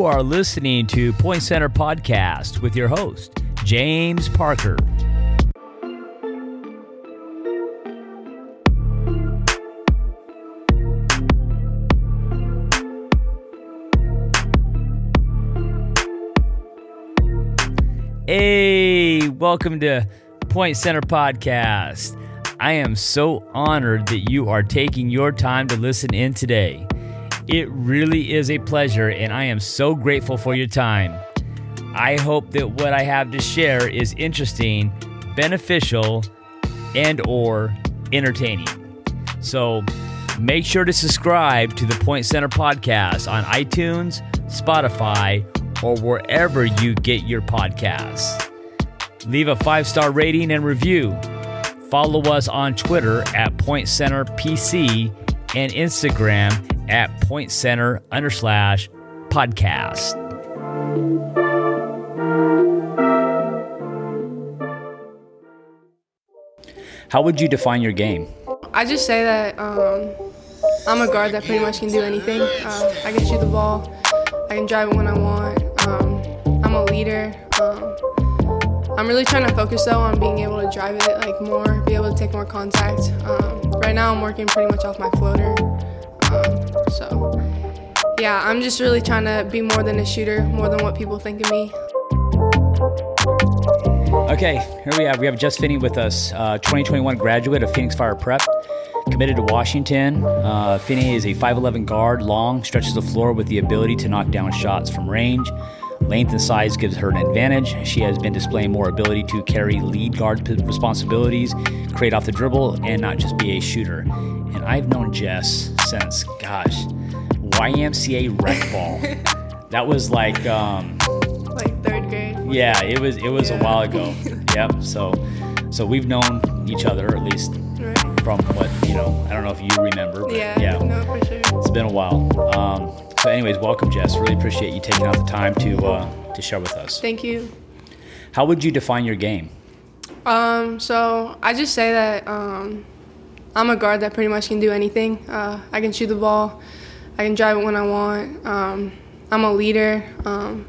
You are listening to Point Center Podcast with your host, James Parker. Hey, welcome to Point Center Podcast. I am so honored that you are taking your time to listen in today. It really is a pleasure, and I am so grateful for your time. I hope that what I have to share is interesting, beneficial, and or entertaining. So, make sure to subscribe to the Point Center podcast on iTunes, Spotify, or wherever you get your podcasts. Leave a five star rating and review. Follow us on Twitter at Point Center PC and Instagram at Point Center under slash podcast. How would you define your game? I just say that um, I'm a guard that pretty much can do anything. Uh, I can shoot the ball. I can drive it when I want. Um, I'm a leader. Um, I'm really trying to focus though on being able to drive it like more, be able to take more contact. Um, right now, I'm working pretty much off my floater. Um, so, yeah, I'm just really trying to be more than a shooter, more than what people think of me. Okay, here we have we have Jess Finney with us, uh, 2021 graduate of Phoenix Fire Prep, committed to Washington. Uh, Finney is a 5'11 guard, long, stretches the floor with the ability to knock down shots from range. Length and size gives her an advantage. She has been displaying more ability to carry lead guard responsibilities, create off the dribble, and not just be a shooter. And I've known Jess since, gosh, YMCA rec ball. that was like. Um, like third grade. Yeah, it was it was Yeah. a while ago. yep. So so we've known each other at least Right. from what you know. I don't know if you remember. But Yeah, yeah. no, for sure. It's been a while. Um, so, anyways, welcome, Jess. Really appreciate you taking out the time to uh, to share with us. Thank you. How would you define your game? Um, so I just say that um, I'm a guard that pretty much can do anything. Uh, I can shoot the ball. I can drive it when I want. Um, I'm a leader. Um,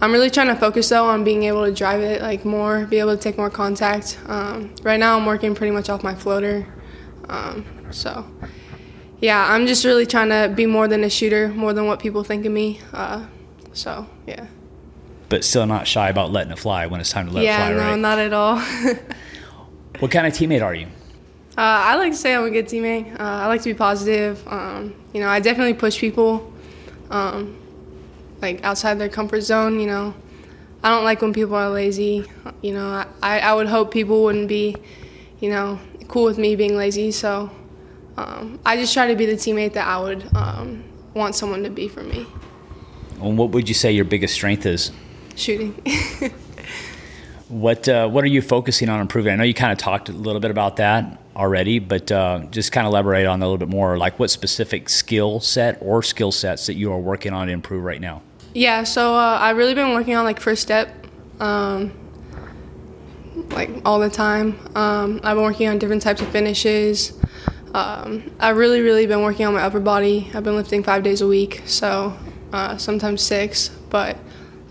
I'm really trying to focus though on being able to drive it like more, be able to take more contact. Um, right now, I'm working pretty much off my floater. Um, so, yeah, I'm just really trying to be more than a shooter, more than what people think of me. Uh, so, yeah. But still not shy about letting it fly when it's time to let yeah, it fly, right. no, right? not at all. what kind of teammate are you? Uh, I like to say I'm a good teammate. Uh, I like to be positive. Um, you know, I definitely push people, um, like outside their comfort zone. You know, I don't like when people are lazy. You know, I, I would hope people wouldn't be, you know, cool with me being lazy. So um, I just try to be the teammate that I would um, want someone to be for me. And what would you say your biggest strength is? Shooting. What uh, what are you focusing on improving? I know you kind of talked a little bit about that already, but uh, just kind of elaborate on that a little bit more. Like what specific skill set or skill sets that you are working on to improve right now? Yeah, so uh, I've really been working on like first step, um, like all the time. Um, I've been working on different types of finishes. Um, I've really, really been working on my upper body. I've been lifting five days a week, so uh, sometimes six, but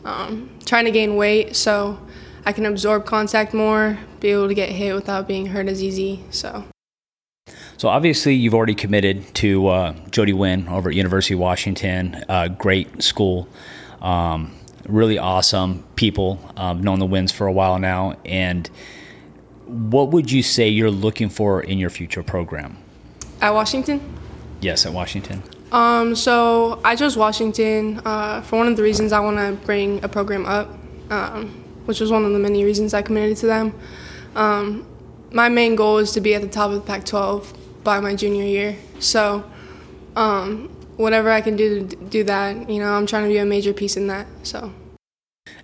um, trying to gain weight so I can absorb contact more, be able to get hit without being hurt as easy. So So obviously you've already committed to uh, Jody Wynn over at University of Washington. Uh, great school, um, really awesome people. Um, known the Wynns for a while now, and what would you say you're looking for in your future program? at Washington. Yes, at Washington. Um, so I chose Washington uh, for one of the reasons I want to bring a program up, um, which was one of the many reasons I committed to them. Um, my main goal is to be at the top of the Pac-12 by my junior year. So um, whatever I can do to do that, you know, I'm trying to be a major piece in that. So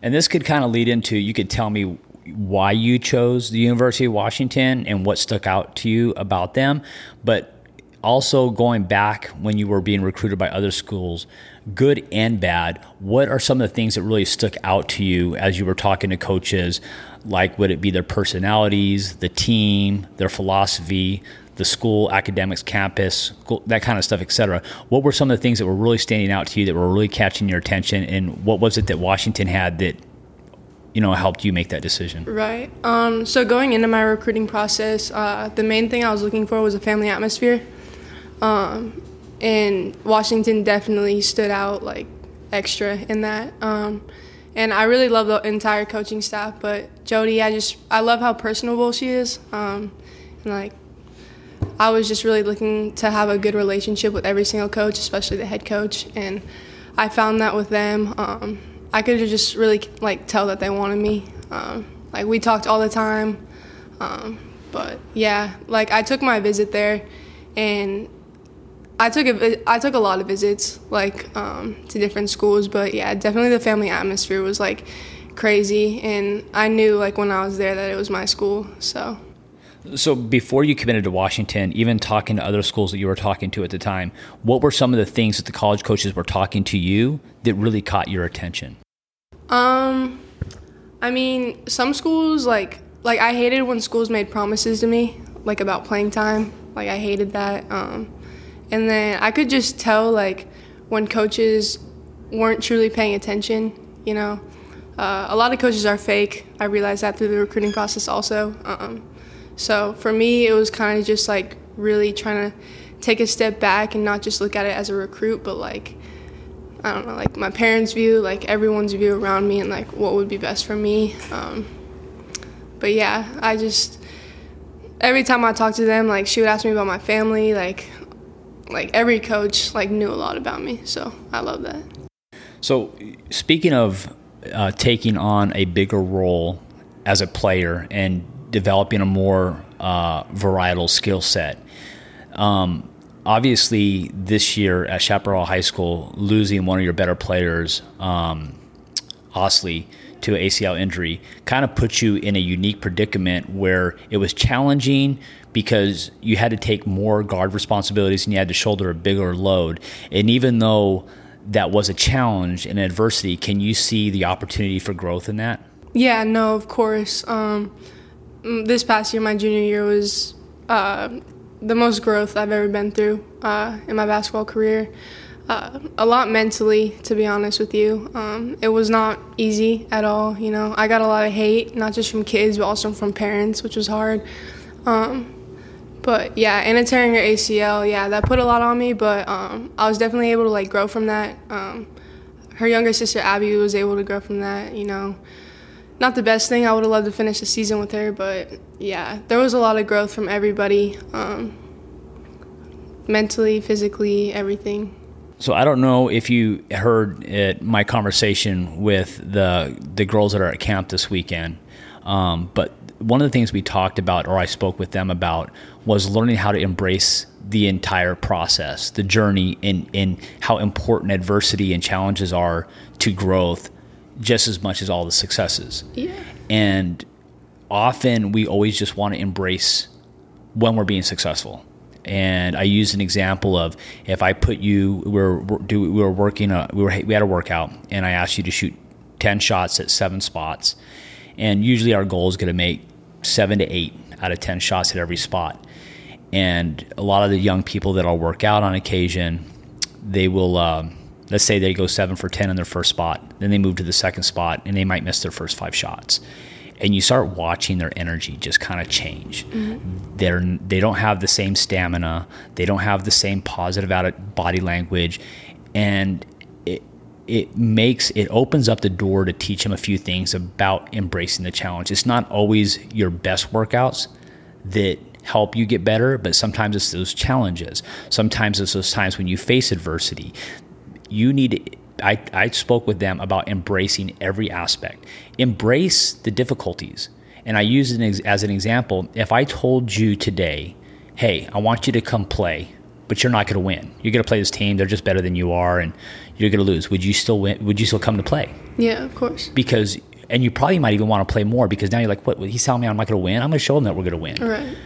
And this could kind of lead into you could tell me why you chose the University of Washington and what stuck out to you about them, but also going back when you were being recruited by other schools, good and bad, what are some of the things that really stuck out to you as you were talking to coaches? Like, would it be their personalities, the team, their philosophy, the school, academics, campus, that kind of stuff, etc. What were some of the things that were really standing out to you that were really catching your attention, and what was it that Washington had that you know helped you make that decision? Right. Um, so going into my recruiting process, uh, the main thing I was looking for was a family atmosphere, um, and Washington definitely stood out like extra in that. Um, and I really love the entire coaching staff. But Jody, I just I love how personable she is, um, and like I was just really looking to have a good relationship with every single coach, especially the head coach, and I found that with them. I could just really like tell that they wanted me. Um, like we talked all the time, um, but yeah, like I took my visit there, and I took a I took a lot of visits like um, to different schools, but yeah, definitely the family atmosphere was like crazy, and I knew like when I was there that it was my school. So. So before you committed to Washington, even talking to other schools that you were talking to at the time, what were some of the things that the college coaches were talking to you that really caught your attention? Um, I mean, some schools like like I hated when schools made promises to me like about playing time. Like I hated that. Um, and then I could just tell like when coaches weren't truly paying attention, you know. Uh, a lot of coaches are fake. I realized that through the recruiting process also. Um, so for me, it was kind of just like really trying to take a step back and not just look at it as a recruit, but like, I don't know, like my parents' view, like everyone's view around me, and like what would be best for me. Um, but yeah, I just, every time I talked to them, like she would ask me about my family, like like every coach like knew a lot about me so i love that so speaking of uh, taking on a bigger role as a player and developing a more uh, varietal skill set um, obviously this year at chaparral high school losing one of your better players um, osley to an acl injury kind of put you in a unique predicament where it was challenging because you had to take more guard responsibilities and you had to shoulder a bigger load. And even though that was a challenge and adversity, can you see the opportunity for growth in that? Yeah, no, of course. Um, mm, this past year, my junior year, was uh, the most growth I've ever been through uh, in my basketball career. Uh, a lot mentally, to be honest with you. Um, it was not easy at all. You know, I got a lot of hate, not just from kids, but also from parents, which was hard. Um, but yeah, and tearing your ACL, yeah, that put a lot on me. But um, I was definitely able to like grow from that. Um, her younger sister Abby was able to grow from that. You know, not the best thing. I would have loved to finish the season with her, but yeah, there was a lot of growth from everybody, um, mentally, physically, everything. So I don't know if you heard it, my conversation with the the girls that are at camp this weekend, um, but one of the things we talked about, or I spoke with them about, was learning how to embrace the entire process, the journey, and, and how important adversity and challenges are to growth, just as much as all the successes. Yeah. And often we always just want to embrace when we're being successful. And I used an example of if I put you, we were, we were working, a, we, were, we had a workout, and I asked you to shoot 10 shots at seven spots. And usually our goal is going to make seven to eight out of 10 shots at every spot. And a lot of the young people that I'll work out on occasion, they will, uh, let's say they go seven for 10 in their first spot, then they move to the second spot and they might miss their first five shots. And you start watching their energy just kind of change. Mm-hmm. They're, they don't have the same stamina, they don't have the same positive body language. And it makes it opens up the door to teach them a few things about embracing the challenge. It's not always your best workouts that help you get better, but sometimes it's those challenges. Sometimes it's those times when you face adversity. You need I, I spoke with them about embracing every aspect. Embrace the difficulties. And I use it as an example. If I told you today, hey, I want you to come play, but you're not going to win. You're going to play this team, they're just better than you are, and you're going to lose. Would you still win? Would you still come to play? Yeah, of course. Because and you probably might even want to play more because now you're like, what? He's telling me I'm not going to win. I'm going to show him that we're going to win. Right.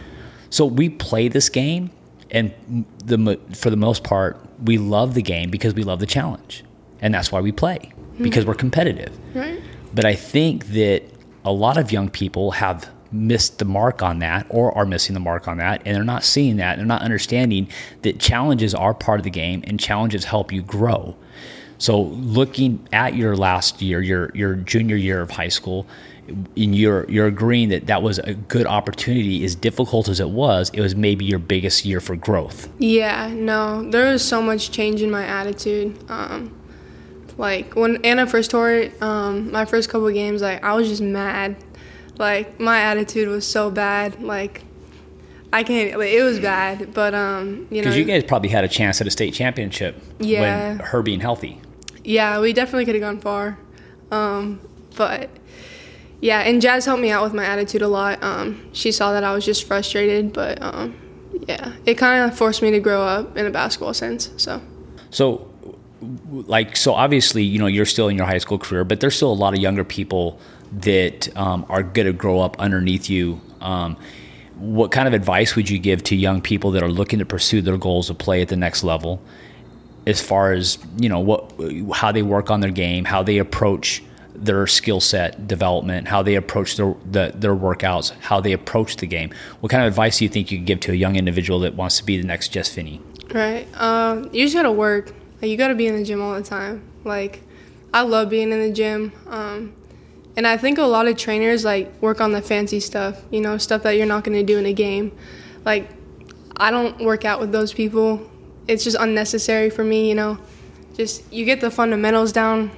So we play this game, and the for the most part, we love the game because we love the challenge, and that's why we play mm-hmm. because we're competitive. Right. But I think that a lot of young people have missed the mark on that or are missing the mark on that and they're not seeing that they're not understanding that challenges are part of the game and challenges help you grow so looking at your last year your your junior year of high school and you're you're agreeing that that was a good opportunity as difficult as it was it was maybe your biggest year for growth yeah no there was so much change in my attitude um, like when anna first tore it um, my first couple games like i was just mad like my attitude was so bad. Like I can't. Like, it was bad, but um, you know, because you guys probably had a chance at a state championship. Yeah. When her being healthy. Yeah, we definitely could have gone far, um, but yeah, and Jazz helped me out with my attitude a lot. Um, she saw that I was just frustrated, but um, yeah, it kind of forced me to grow up in a basketball sense. So. So, like, so obviously, you know, you're still in your high school career, but there's still a lot of younger people that um, are going to grow up underneath you. Um, what kind of advice would you give to young people that are looking to pursue their goals of play at the next level, as far as you know what how they work on their game, how they approach their skill set development, how they approach their the, their workouts, how they approach the game? What kind of advice do you think you could give to a young individual that wants to be the next Jess Finney? Right. Um, you just gotta work. Like, you gotta be in the gym all the time. Like I love being in the gym. Um, and I think a lot of trainers like work on the fancy stuff, you know, stuff that you're not to do in a game. Like I don't work out with those people. It's just unnecessary for me, you know. Just you get the fundamentals down,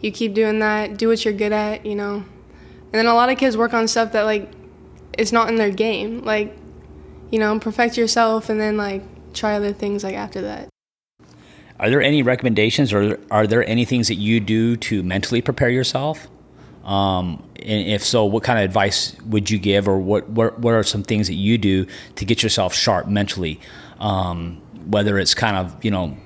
you keep doing that, do what you're good at, you know. And then a lot of kids work on stuff that like it's not in their game. Like, you know, perfect yourself and then like try other things like after that. Are there any recommendations or are there any things that you do to mentally prepare yourself? Um, and if so, what kind of advice would you give, or what, what what are some things that you do to get yourself sharp mentally? Um, whether it's kind of you know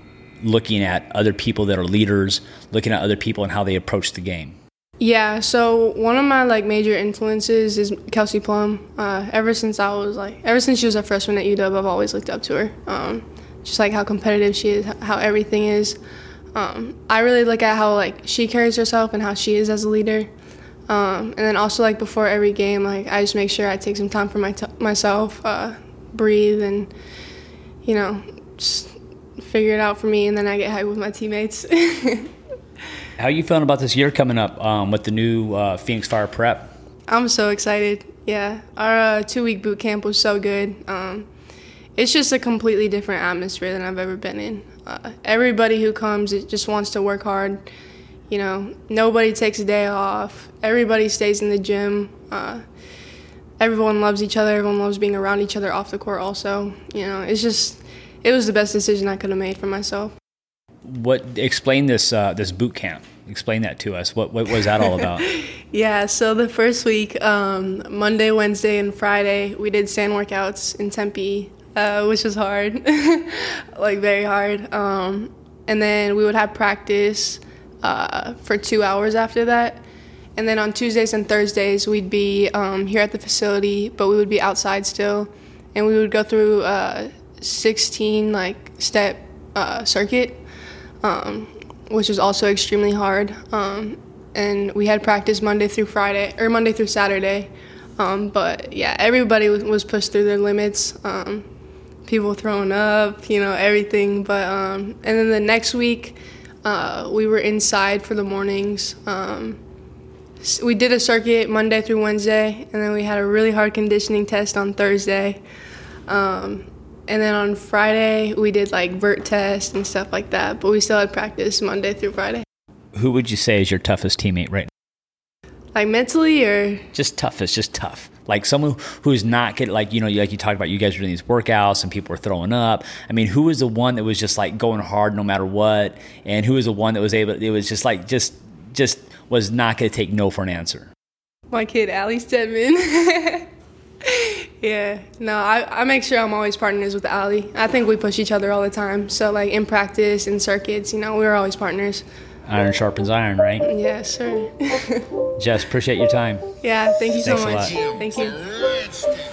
looking at other people that are leaders, looking at other people and how they approach the game. Yeah, so one of my like major influences is Kelsey Plum. Uh, ever since I was like, ever since she was a freshman at UW, I've always looked up to her. Um, just like how competitive she is, how everything is. Um, I really look at how like she carries herself and how she is as a leader. Um, and then also like before every game, like I just make sure I take some time for my t- myself, uh, breathe, and you know, just figure it out for me. And then I get hyped with my teammates. How are you feeling about this year coming up um, with the new uh, Phoenix Fire Prep? I'm so excited. Yeah, our uh, two week boot camp was so good. Um, it's just a completely different atmosphere than I've ever been in. Uh, everybody who comes it just wants to work hard you know, nobody takes a day off. Everybody stays in the gym. Uh, everyone loves each other. Everyone loves being around each other off the court. Also, you know, it's just it was the best decision I could have made for myself. What explain this uh, this boot camp? Explain that to us. What what was that all about? yeah, so the first week, um, Monday, Wednesday, and Friday, we did sand workouts in Tempe, uh, which was hard, like very hard. Um, and then we would have practice uh, for two hours after that. And then on Tuesdays and Thursdays, we'd be um, here at the facility, but we would be outside still. And we would go through a 16 like step uh, circuit, um, which was also extremely hard. Um, and we had practice Monday through Friday, or Monday through Saturday. Um, but yeah, everybody was pushed through their limits. Um, people throwing up, you know, everything. But um, and then the next week, uh, we were inside for the mornings. Um, we did a circuit Monday through Wednesday, and then we had a really hard conditioning test on Thursday. Um, and then on Friday, we did like vert test and stuff like that, but we still had practice Monday through Friday. Who would you say is your toughest teammate right now? Like mentally or? Just toughest, just tough like someone who's not getting like you know like you talked about you guys were doing these workouts and people were throwing up i mean who was the one that was just like going hard no matter what and who was the one that was able it was just like just just was not going to take no for an answer my kid ali stedman yeah no I, I make sure i'm always partners with ali i think we push each other all the time so like in practice in circuits you know we're always partners Iron sharpens iron, right? Yes, sir. Jess, appreciate your time. Yeah, thank you Thanks so much. Thank you.